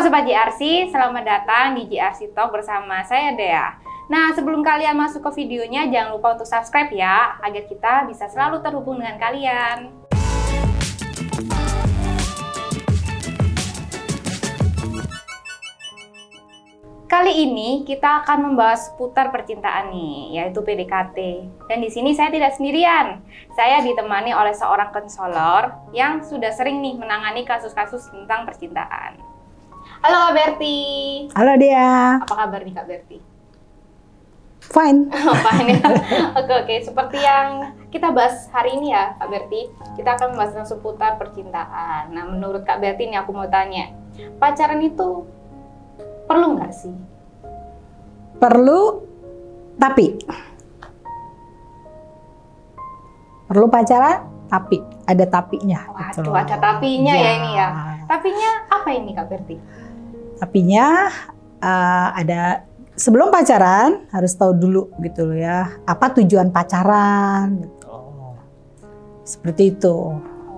Sobat JRC, selamat datang di JRC Talk bersama saya Dea. Nah, sebelum kalian masuk ke videonya, jangan lupa untuk subscribe ya, agar kita bisa selalu terhubung dengan kalian. Kali ini kita akan membahas seputar percintaan nih, yaitu PDKT. Dan di sini saya tidak sendirian. Saya ditemani oleh seorang konselor yang sudah sering nih menangani kasus-kasus tentang percintaan. Halo Kak Berti. Halo dia. Apa kabar nih Kak Berti? Fine. Fine ya. Oke oke, seperti yang kita bahas hari ini ya Kak Berti, kita akan membahas tentang seputar percintaan. Nah, menurut Kak Berti nih aku mau tanya, pacaran itu perlu nggak sih? Perlu, tapi perlu pacaran, tapi ada tapinya. Waduh, ada tapinya ya. ya ini ya. Tapinya apa ini Kak Berti? Tapinya uh, ada sebelum pacaran harus tahu dulu gitu loh ya apa tujuan pacaran gitu. Seperti itu.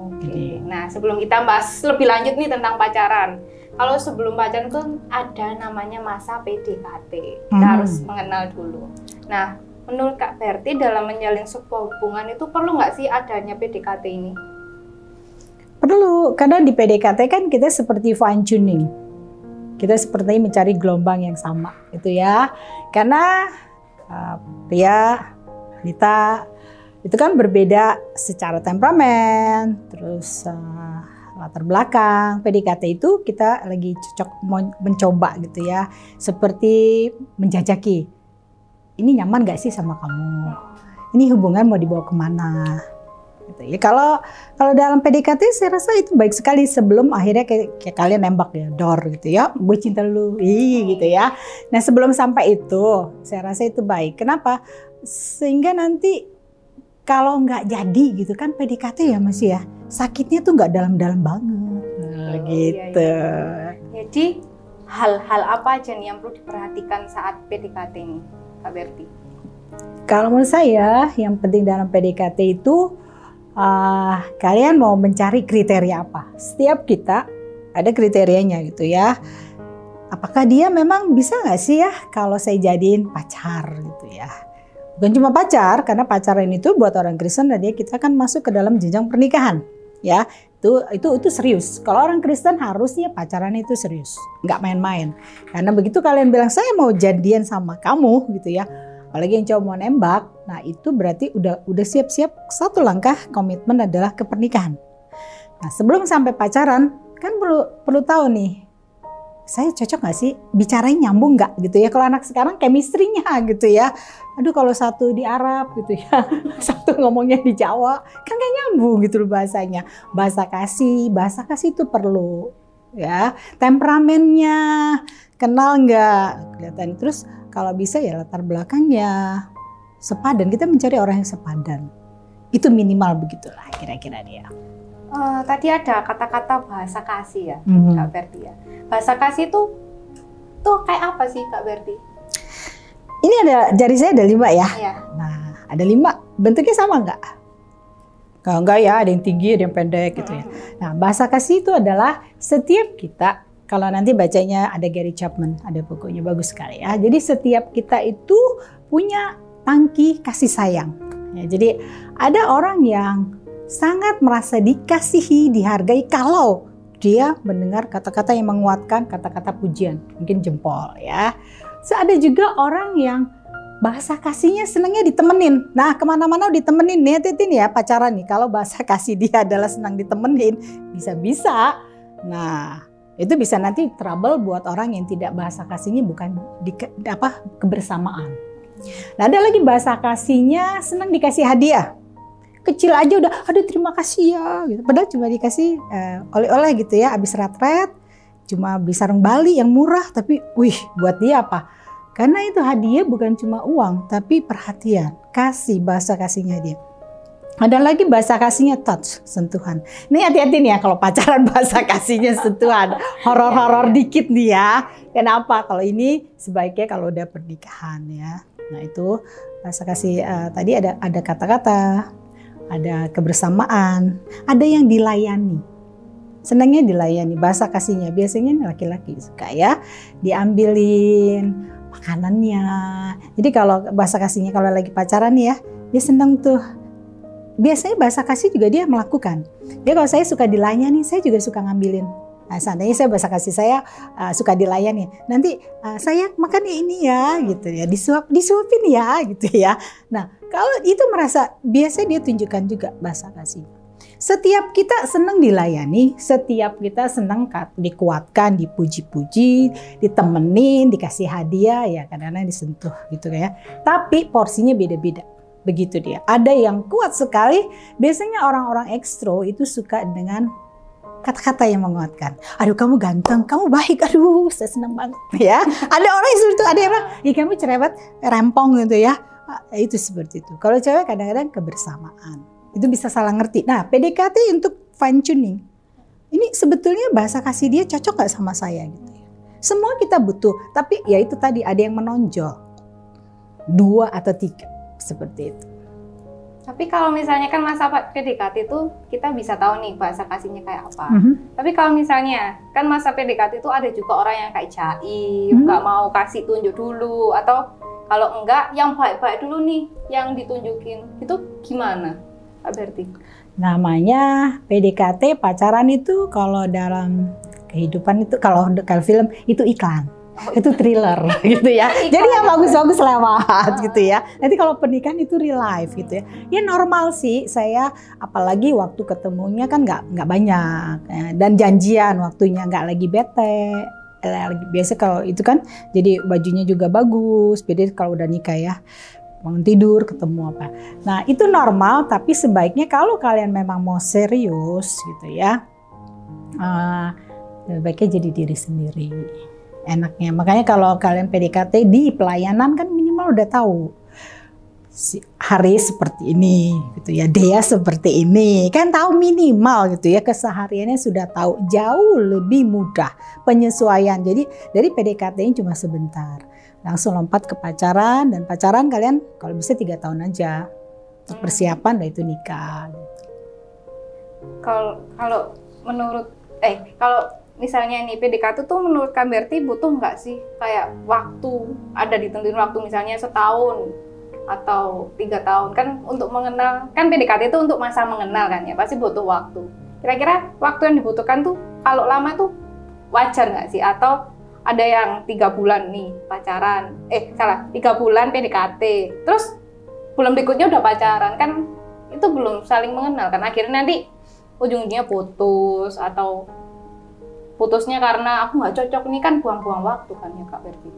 Oke. Nah, sebelum kita bahas lebih lanjut nih tentang pacaran, kalau sebelum pacaran tuh ada namanya masa PDKT. Kita hmm. harus mengenal dulu. Nah, menurut Kak Berti dalam menjalin sebuah hubungan itu perlu nggak sih adanya PDKT ini? Perlu, karena di PDKT kan kita seperti fine tuning. Kita seperti mencari gelombang yang sama, itu ya. Karena uh, pria, wanita itu kan berbeda secara temperamen, terus uh, latar belakang PDKT itu kita lagi cocok mencoba gitu ya. Seperti menjajaki ini nyaman gak sih sama kamu? Ini hubungan mau dibawa ke mana gitu. Ya kalau kalau dalam PDKT saya rasa itu baik sekali sebelum akhirnya kayak, kayak kalian nembak ya door gitu ya. Gue cinta lu ih gitu ya. Nah sebelum sampai itu saya rasa itu baik. Kenapa? Sehingga nanti kalau nggak jadi gitu kan PDKT ya masih ya sakitnya tuh nggak dalam-dalam banget. Nah, gitu. Iya, iya. Jadi hal-hal apa aja nih yang perlu diperhatikan saat PDKT ini, Kak Berti? Kalau menurut saya yang penting dalam PDKT itu uh, kalian mau mencari kriteria apa? Setiap kita ada kriterianya gitu ya. Apakah dia memang bisa nggak sih ya kalau saya jadiin pacar gitu ya? Bukan cuma pacar, karena pacaran itu buat orang Kristen dan dia kita kan masuk ke dalam jenjang pernikahan ya itu itu itu serius. Kalau orang Kristen harusnya pacaran itu serius, nggak main-main. Karena begitu kalian bilang saya mau jadian sama kamu gitu ya, apalagi yang cowok mau nembak, nah itu berarti udah udah siap-siap. Satu langkah komitmen adalah ke pernikahan. Nah sebelum sampai pacaran kan perlu perlu tahu nih saya cocok nggak sih bicarain nyambung nggak gitu ya? Kalau anak sekarang chemistry-nya gitu ya. Aduh kalau satu di Arab gitu ya satu ngomongnya di Jawa kan kayak nyambung gitu loh bahasanya. Bahasa kasih bahasa kasih itu perlu ya. Temperamennya kenal nggak? Kelihatan. Terus kalau bisa ya latar belakangnya sepadan kita mencari orang yang sepadan itu minimal begitulah kira-kira dia uh, tadi ada kata-kata bahasa kasih ya, hmm. Kak Berti ya. Bahasa kasih itu tuh kayak apa sih Kak Berti? Ini ada jari saya ada lima ya. Iya. Nah, ada lima. Bentuknya sama nggak? Kalau enggak ya, ada yang tinggi, ada yang pendek gitu ya. Nah, bahasa kasih itu adalah setiap kita kalau nanti bacanya ada Gary Chapman, ada bukunya bagus sekali ya. Jadi setiap kita itu punya tangki kasih sayang. Ya, jadi ada orang yang sangat merasa dikasihi, dihargai kalau dia mendengar kata-kata yang menguatkan, kata-kata pujian, mungkin jempol ya. So, ada juga orang yang bahasa kasihnya senangnya ditemenin. Nah, ke mana-mana ditemenin, niatin ya pacaran nih. Kalau bahasa kasih dia adalah senang ditemenin, bisa-bisa. Nah, itu bisa nanti trouble buat orang yang tidak bahasa kasihnya bukan di, apa kebersamaan. Nah, ada lagi bahasa kasihnya senang dikasih hadiah kecil aja udah aduh terima kasih ya gitu. Padahal cuma dikasih uh, oleh-oleh gitu ya abis retret cuma beli sarung Bali yang murah tapi wih buat dia apa? Karena itu hadiah bukan cuma uang tapi perhatian, kasih bahasa kasihnya dia. Ada lagi bahasa kasihnya touch, sentuhan. Ini hati-hati nih ya kalau pacaran bahasa kasihnya sentuhan. Horor-horor dikit nih ya. Kenapa? Kalau ini sebaiknya kalau udah pernikahan ya. Nah itu bahasa kasih uh, tadi ada ada kata-kata, ada kebersamaan, ada yang dilayani. senangnya dilayani bahasa kasihnya. Biasanya laki-laki suka ya diambilin makanannya. Jadi kalau bahasa kasihnya kalau lagi pacaran ya dia senang tuh. Biasanya bahasa kasih juga dia melakukan. Dia kalau saya suka dilayani saya juga suka ngambilin Nah, seandainya saya bahasa kasih saya uh, suka dilayani, nanti uh, saya makan ini ya, gitu ya, disuap, disuapin ya, gitu ya. Nah, kalau itu merasa biasanya dia tunjukkan juga bahasa kasih. Setiap kita senang dilayani, setiap kita senang dikuatkan, dipuji-puji, ditemenin, dikasih hadiah, ya kadang-kadang disentuh gitu ya. Tapi porsinya beda-beda. Begitu dia. Ada yang kuat sekali, biasanya orang-orang ekstro itu suka dengan kata-kata yang menguatkan. Aduh kamu ganteng, kamu baik, aduh saya senang banget ya. Ada orang yang seperti itu, ada bilang, ya kamu cerewet, rempong gitu ya. Ah, itu seperti itu. Kalau cewek kadang-kadang kebersamaan itu bisa salah ngerti. Nah, PDKT untuk fine tuning. Ini sebetulnya bahasa kasih dia cocok gak sama saya gitu ya. Semua kita butuh, tapi ya itu tadi ada yang menonjol. Dua atau tiga, seperti itu. Tapi kalau misalnya kan masa PDKT itu kita bisa tahu nih bahasa kasihnya kayak apa. Mm -hmm. Tapi kalau misalnya kan masa PDKT itu ada juga orang yang kayak jaim, mm -hmm. mau kasih tunjuk dulu atau kalau enggak yang baik-baik dulu nih yang ditunjukin. Itu gimana? Pak Berti? Namanya PDKT pacaran itu kalau dalam kehidupan itu kalau kalau film itu iklan. Oh, itu thriller gitu ya. Jadi yang bagus-bagus lewat gitu ya. Nanti kalau pernikahan itu real life gitu ya. Ya normal sih saya apalagi waktu ketemunya kan nggak nggak banyak ya. dan janjian waktunya nggak lagi bete biasa kalau itu kan jadi bajunya juga bagus beda kalau udah nikah ya bangun tidur ketemu apa. Nah itu normal tapi sebaiknya kalau kalian memang mau serius gitu ya, uh, baiknya jadi diri sendiri enaknya. Makanya kalau kalian PDKT di pelayanan kan minimal udah tahu hari seperti ini gitu ya Dea seperti ini kan tahu minimal gitu ya kesehariannya sudah tahu jauh lebih mudah penyesuaian jadi dari PDKT ini cuma sebentar langsung lompat ke pacaran dan pacaran kalian kalau bisa tiga tahun aja persiapan dan itu nikah. Kalau kalau menurut eh kalau misalnya nih PDKT tuh menurut Kak Berti butuh nggak sih? Kayak waktu ada ditentuin waktu misalnya setahun atau tiga tahun. Kan untuk mengenal kan PDKT itu untuk masa mengenal kan ya pasti butuh waktu. Kira-kira waktu yang dibutuhkan tuh kalau lama tuh wajar nggak sih? Atau ada yang tiga bulan nih pacaran eh salah tiga bulan PDKT terus bulan berikutnya udah pacaran kan itu belum saling mengenal kan? Akhirnya nanti ujung-ujungnya putus atau putusnya karena aku nggak cocok nih kan buang-buang waktu kan ya kak Berti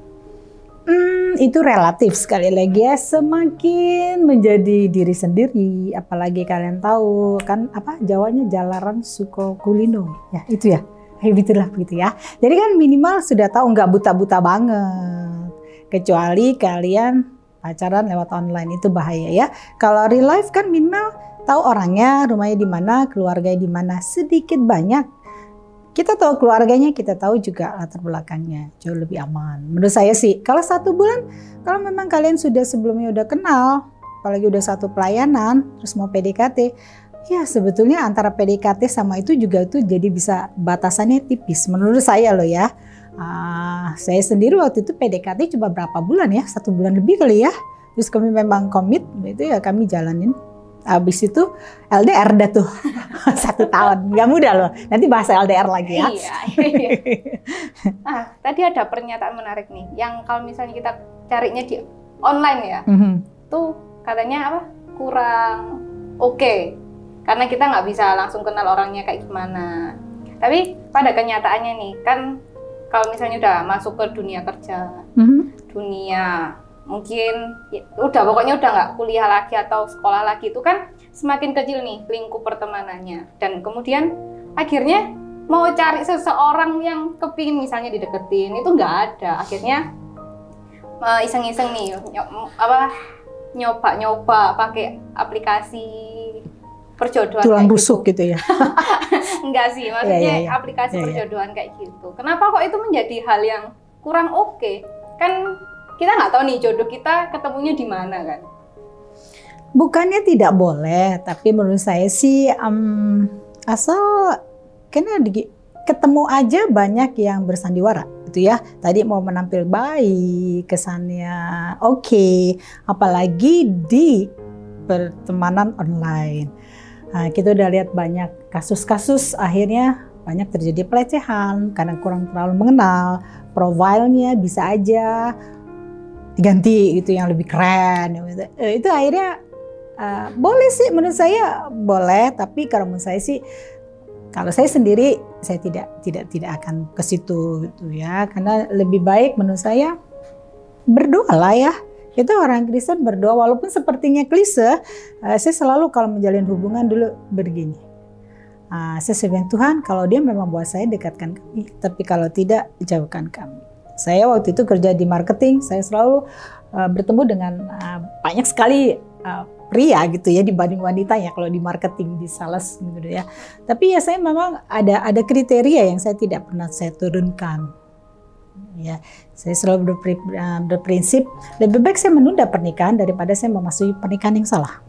Hmm, itu relatif sekali lagi ya semakin menjadi diri sendiri apalagi kalian tahu kan apa Jawanya jalaran suko kulino ya itu ya kayak begitu ya. Jadi kan minimal sudah tahu nggak buta-buta banget. Kecuali kalian pacaran lewat online itu bahaya ya. Kalau real life kan minimal tahu orangnya, rumahnya di mana, keluarganya di mana, sedikit banyak. Kita tahu keluarganya, kita tahu juga latar belakangnya, jauh lebih aman. Menurut saya sih, kalau satu bulan, kalau memang kalian sudah sebelumnya udah kenal, apalagi udah satu pelayanan, terus mau PDKT, Ya sebetulnya antara PDKT sama itu juga tuh jadi bisa batasannya tipis menurut saya loh ya. Uh, saya sendiri waktu itu PDKT cuma berapa bulan ya satu bulan lebih kali ya. Terus kami memang komit itu ya kami jalanin. Habis itu LDR dah tuh satu tahun nggak mudah loh. Nanti bahas LDR lagi ya. Iya, iya. Nah, tadi ada pernyataan menarik nih, yang kalau misalnya kita carinya di online ya, mm -hmm. tuh katanya apa kurang oke okay karena kita nggak bisa langsung kenal orangnya kayak gimana. Tapi pada kenyataannya nih, kan kalau misalnya udah masuk ke dunia kerja, mm-hmm. dunia mungkin ya, udah pokoknya udah nggak kuliah lagi atau sekolah lagi itu kan semakin kecil nih lingkup pertemanannya dan kemudian akhirnya mau cari seseorang yang kepingin misalnya dideketin itu nggak ada akhirnya uh, iseng-iseng nih apa nyoba-nyoba pakai aplikasi perjodohan tulang busuk gitu. gitu ya enggak sih maksudnya yeah, yeah, yeah. aplikasi yeah, perjodohan yeah. kayak gitu kenapa kok itu menjadi hal yang kurang oke okay? kan kita nggak tahu nih jodoh kita ketemunya di mana kan bukannya tidak boleh tapi menurut saya sih um, asal karena di, ketemu aja banyak yang bersandiwara gitu ya. Tadi mau menampil baik, kesannya oke, okay. apalagi di pertemanan online. Nah, kita udah lihat banyak kasus-kasus akhirnya banyak terjadi pelecehan karena kurang terlalu mengenal profilnya bisa aja diganti gitu yang lebih keren gitu. itu akhirnya uh, boleh sih menurut saya boleh. Tapi kalau menurut saya sih kalau saya sendiri saya tidak tidak tidak akan ke situ gitu ya. Karena lebih baik menurut saya berdoa lah ya. Kita orang Kristen berdoa walaupun sepertinya klise uh, saya selalu kalau menjalin hubungan dulu begini. Uh, saya sebenarnya Tuhan kalau dia memang buat saya dekatkan kami. Tapi kalau tidak jauhkan kami saya waktu itu kerja di marketing saya selalu uh, bertemu dengan uh, banyak sekali uh, pria gitu ya dibanding wanita ya kalau di marketing di sales gitu ya. Tapi ya saya memang ada ada kriteria yang saya tidak pernah saya turunkan. Ya, saya selalu berpri, berprinsip lebih baik saya menunda pernikahan daripada saya memasuki pernikahan yang salah.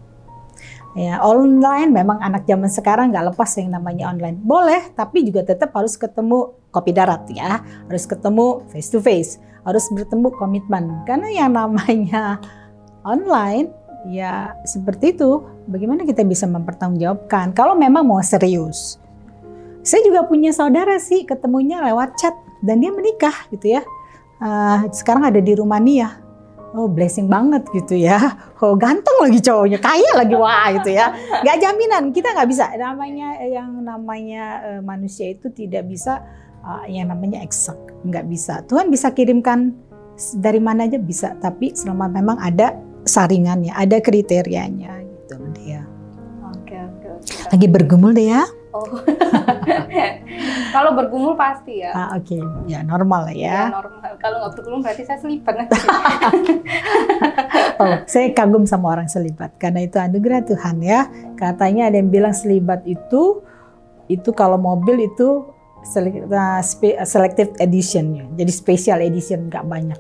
Ya, online memang anak zaman sekarang nggak lepas yang namanya online. Boleh, tapi juga tetap harus ketemu kopi darat ya, harus ketemu face to face, harus bertemu komitmen. Karena yang namanya online ya seperti itu. Bagaimana kita bisa mempertanggungjawabkan kalau memang mau serius? Saya juga punya saudara sih ketemunya lewat chat dan dia menikah gitu ya. Uh, sekarang ada di Rumania. Oh blessing banget gitu ya. Oh ganteng lagi cowoknya, kaya lagi wah gitu ya. Gak jaminan kita nggak bisa. Namanya yang namanya uh, manusia itu tidak bisa uh, yang namanya eksak, nggak bisa. Tuhan bisa kirimkan dari mana aja bisa, tapi selama memang ada saringannya, ada kriterianya gitu dia. Oke oke. Lagi bergumul deh ya. Oh. Kalau bergumul pasti ya. Ah, Oke, okay. ya normal lah ya. ya normal. Kalau nggak bergumul berarti saya selibat oh, saya kagum sama orang selibat karena itu anugerah Tuhan ya. Katanya ada yang bilang selibat itu itu kalau mobil itu nah, selective edition ya. Jadi special edition nggak banyak.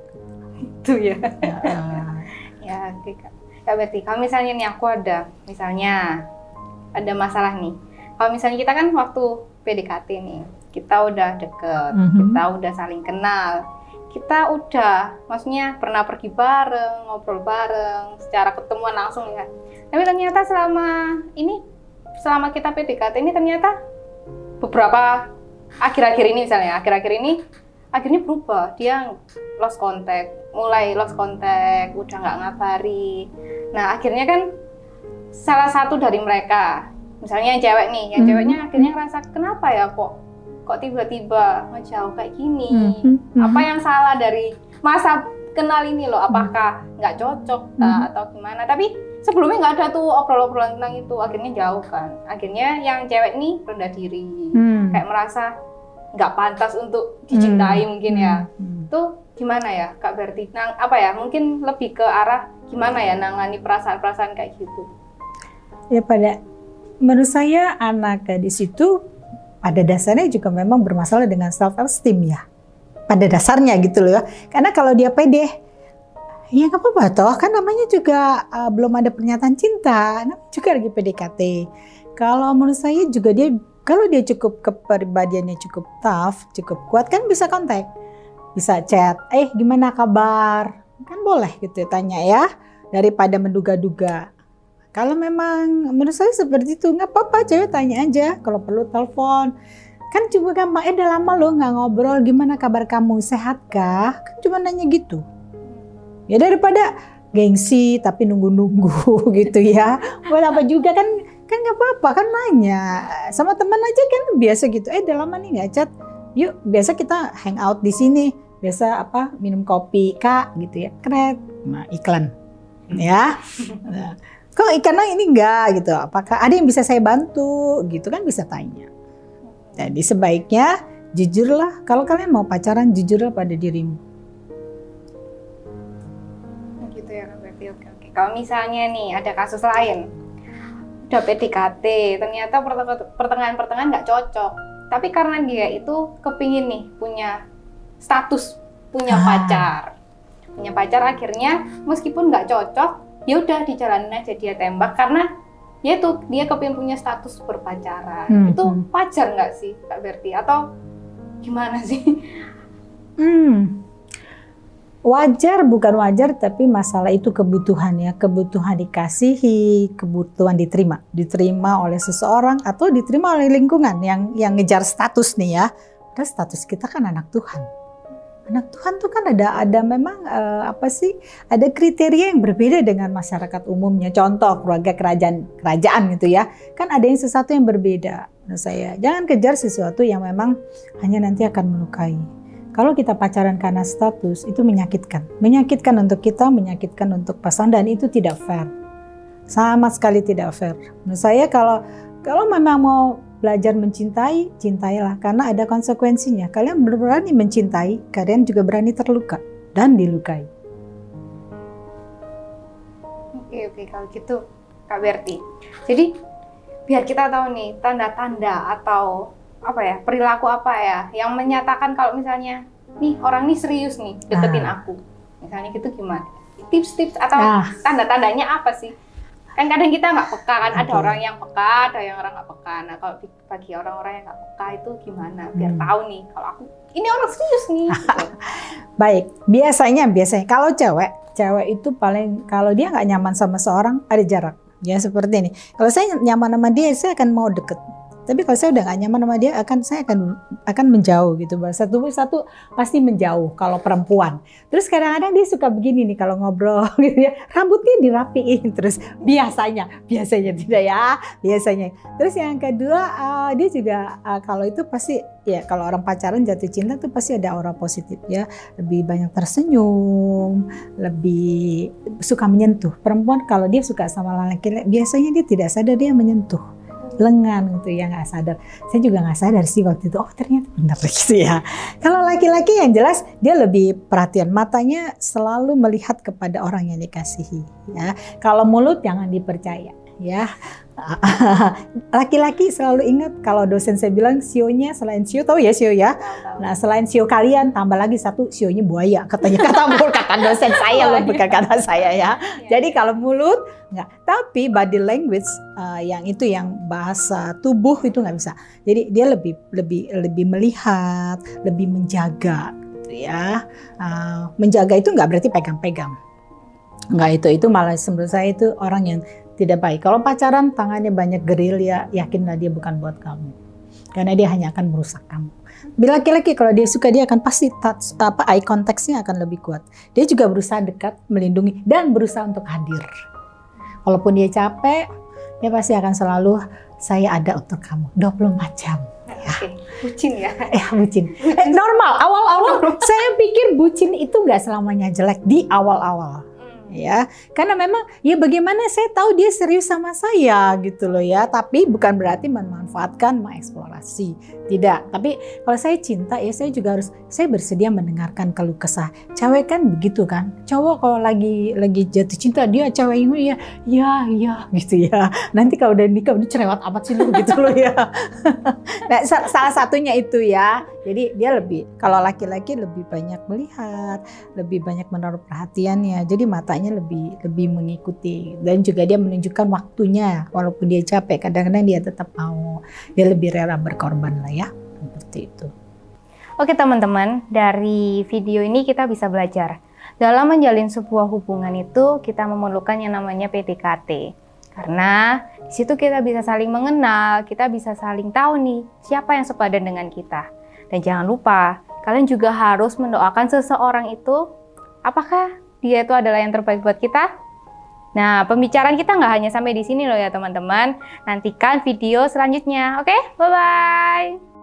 Itu ya. ya ya kak ya berarti kalau misalnya nih aku ada misalnya ada masalah nih kalau misalnya kita kan waktu PDKT nih kita udah deket mm -hmm. kita udah saling kenal kita udah maksudnya pernah pergi bareng ngobrol bareng secara ketemuan langsung ya tapi ternyata selama ini selama kita PDKT ini ternyata beberapa akhir-akhir ini misalnya akhir-akhir ini akhirnya berubah dia lost contact mulai lost contact udah nggak ngabari nah akhirnya kan salah satu dari mereka misalnya yang cewek nih yang hmm. ceweknya akhirnya ngerasa kenapa ya kok kok tiba-tiba ngejauh kayak gini hmm. Hmm. apa yang salah dari masa kenal ini loh apakah nggak cocok hmm. atau gimana tapi sebelumnya nggak ada tuh obrol-obrolan tentang itu akhirnya jauh kan akhirnya yang cewek nih rendah diri hmm. kayak merasa nggak pantas untuk dicintai hmm. mungkin ya. Hmm. Tuh gimana ya Kak Berti? Nang apa ya? Mungkin lebih ke arah gimana ya nangani perasaan-perasaan kayak gitu. Ya pada menurut saya anak gadis itu pada dasarnya juga memang bermasalah dengan self esteem ya. Pada dasarnya gitu loh. Karena kalau dia pede Ya nggak apa-apa toh, kan namanya juga uh, belum ada pernyataan cinta, namanya juga lagi PDKT. Kalau menurut saya juga dia kalau dia cukup kepribadiannya cukup tough, cukup kuat kan bisa kontak. Bisa chat, eh gimana kabar? Kan boleh gitu ya, tanya ya, daripada menduga-duga. Kalau memang menurut saya seperti itu, nggak apa-apa cewek tanya aja. Kalau perlu telepon. Kan cuma gampang, eh udah lama lo nggak ngobrol, gimana kabar kamu, sehat kah? Kan cuma nanya gitu. Ya daripada gengsi tapi nunggu-nunggu gitu ya. Buat apa juga? Kan kan nggak apa-apa kan nanya. Sama teman aja kan biasa gitu. Eh udah lama nih nggak chat. Yuk biasa kita hang out di sini. Biasa apa minum kopi kak gitu ya. Keren. Nah iklan. Ya. Nah, kok ikannya ini enggak gitu. Apakah ada yang bisa saya bantu? Gitu kan bisa tanya. Jadi sebaiknya jujurlah kalau kalian mau pacaran jujurlah pada dirimu. Gitu ya berarti oke oke. Kalau misalnya nih ada kasus lain udah PDKT ternyata pertengahan-pertengahan nggak cocok. Tapi karena dia itu kepingin nih punya status punya ah. pacar. Punya pacar akhirnya meskipun nggak cocok ya udah dijalanin aja dia tembak karena ya tuh dia kepingin punya status berpacaran. Hmm. Itu hmm. pacar nggak sih Kak Berti atau gimana sih? Hmm. Wajar bukan wajar tapi masalah itu kebutuhan ya, kebutuhan dikasihi, kebutuhan diterima, diterima oleh seseorang atau diterima oleh lingkungan yang yang ngejar status nih ya. Dan status kita kan anak Tuhan anak Tuhan tuh kan ada ada memang uh, apa sih ada kriteria yang berbeda dengan masyarakat umumnya. Contoh keluarga kerajaan kerajaan gitu ya. Kan ada yang sesuatu yang berbeda menurut saya. Jangan kejar sesuatu yang memang hanya nanti akan melukai. Kalau kita pacaran karena status itu menyakitkan. Menyakitkan untuk kita menyakitkan untuk pasangan dan itu tidak fair. Sama sekali tidak fair. Menurut saya kalau kalau memang mau belajar mencintai, cintailah karena ada konsekuensinya. Kalian berani mencintai, kalian juga berani terluka dan dilukai. Oke oke kalau gitu Kak Berti. Jadi biar kita tahu nih tanda-tanda atau apa ya perilaku apa ya yang menyatakan kalau misalnya nih orang ini serius nih deketin ah. aku. Misalnya gitu gimana? Tips-tips atau ah. tanda-tandanya apa sih? Kan kadang kita nggak peka kan ada orang yang peka ada yang orang nggak peka. Nah kalau bagi orang-orang yang nggak peka itu gimana? Biar hmm. tahu nih kalau aku ini orang serius nih gitu. baik biasanya biasanya kalau cewek cewek itu paling kalau dia nggak nyaman sama seorang ada jarak. Ya seperti ini. Kalau saya nyaman sama dia saya akan mau deket tapi kalau saya udah gak nyaman sama dia, akan saya akan akan menjauh gitu. Satu satu pasti menjauh kalau perempuan. Terus kadang-kadang dia suka begini nih kalau ngobrol gitu ya, rambutnya dirapiin terus biasanya, biasanya tidak ya, biasanya. Terus yang kedua uh, dia juga uh, kalau itu pasti ya kalau orang pacaran jatuh cinta tuh pasti ada aura positif ya, lebih banyak tersenyum, lebih suka menyentuh. Perempuan kalau dia suka sama laki-laki biasanya dia tidak sadar dia menyentuh lengan gitu ya nggak sadar. Saya juga nggak sadar sih waktu itu. Oh ternyata benar gitu ya. Kalau laki-laki yang jelas dia lebih perhatian matanya selalu melihat kepada orang yang dikasihi ya. Kalau mulut jangan dipercaya ya. Laki-laki selalu ingat kalau dosen saya bilang sionya selain sio tahu ya sio ya? Nah selain sio kalian tambah lagi satu sionya buaya. Katanya kata kata dosen saya loh bukan kata saya ya. Iya. jadi kalau mulut nggak tapi body language uh, yang itu yang bahasa tubuh itu nggak bisa. Jadi dia lebih lebih lebih melihat lebih menjaga gitu ya. Uh, menjaga itu nggak berarti pegang-pegang. Nggak itu itu malah menurut saya itu orang yang tidak baik. Kalau pacaran tangannya banyak geril ya yakinlah dia bukan buat kamu. Karena dia hanya akan merusak kamu. Bila laki-laki kalau dia suka dia akan pasti touch apa eye contactnya akan lebih kuat. Dia juga berusaha dekat, melindungi dan berusaha untuk hadir. Walaupun dia capek, dia pasti akan selalu saya ada untuk kamu 24 jam. Ya. Bucin ya? Ya bucin. Eh, normal. Awal-awal saya pikir bucin itu nggak selamanya jelek di awal-awal ya karena memang ya bagaimana saya tahu dia serius sama saya gitu loh ya. Tapi bukan berarti memanfaatkan mengeksplorasi. Tidak. Tapi kalau saya cinta ya saya juga harus saya bersedia mendengarkan keluh kesah. Cewek kan begitu kan? Cowok kalau lagi lagi jatuh cinta dia cewek ini ya ya ya gitu ya. Nanti kalau udah nikah udah cerewet amat sih lu gitu loh ya. Nah salah satunya itu ya jadi dia lebih kalau laki-laki lebih banyak melihat lebih banyak menaruh perhatiannya. Jadi matanya lebih lebih mengikuti. Dan juga dia menunjukkan waktunya walaupun dia capek kadang-kadang dia tetap mau. Dia lebih rela berkorban lah ya seperti itu. Oke teman-teman dari video ini kita bisa belajar. Dalam menjalin sebuah hubungan itu kita memerlukan yang namanya PDKT karena di situ kita bisa saling mengenal kita bisa saling tahu nih siapa yang sepadan dengan kita dan jangan lupa kalian juga harus mendoakan seseorang itu apakah dia itu adalah yang terbaik buat kita? Nah, pembicaraan kita nggak hanya sampai di sini loh ya teman-teman. Nantikan video selanjutnya. Oke, bye-bye.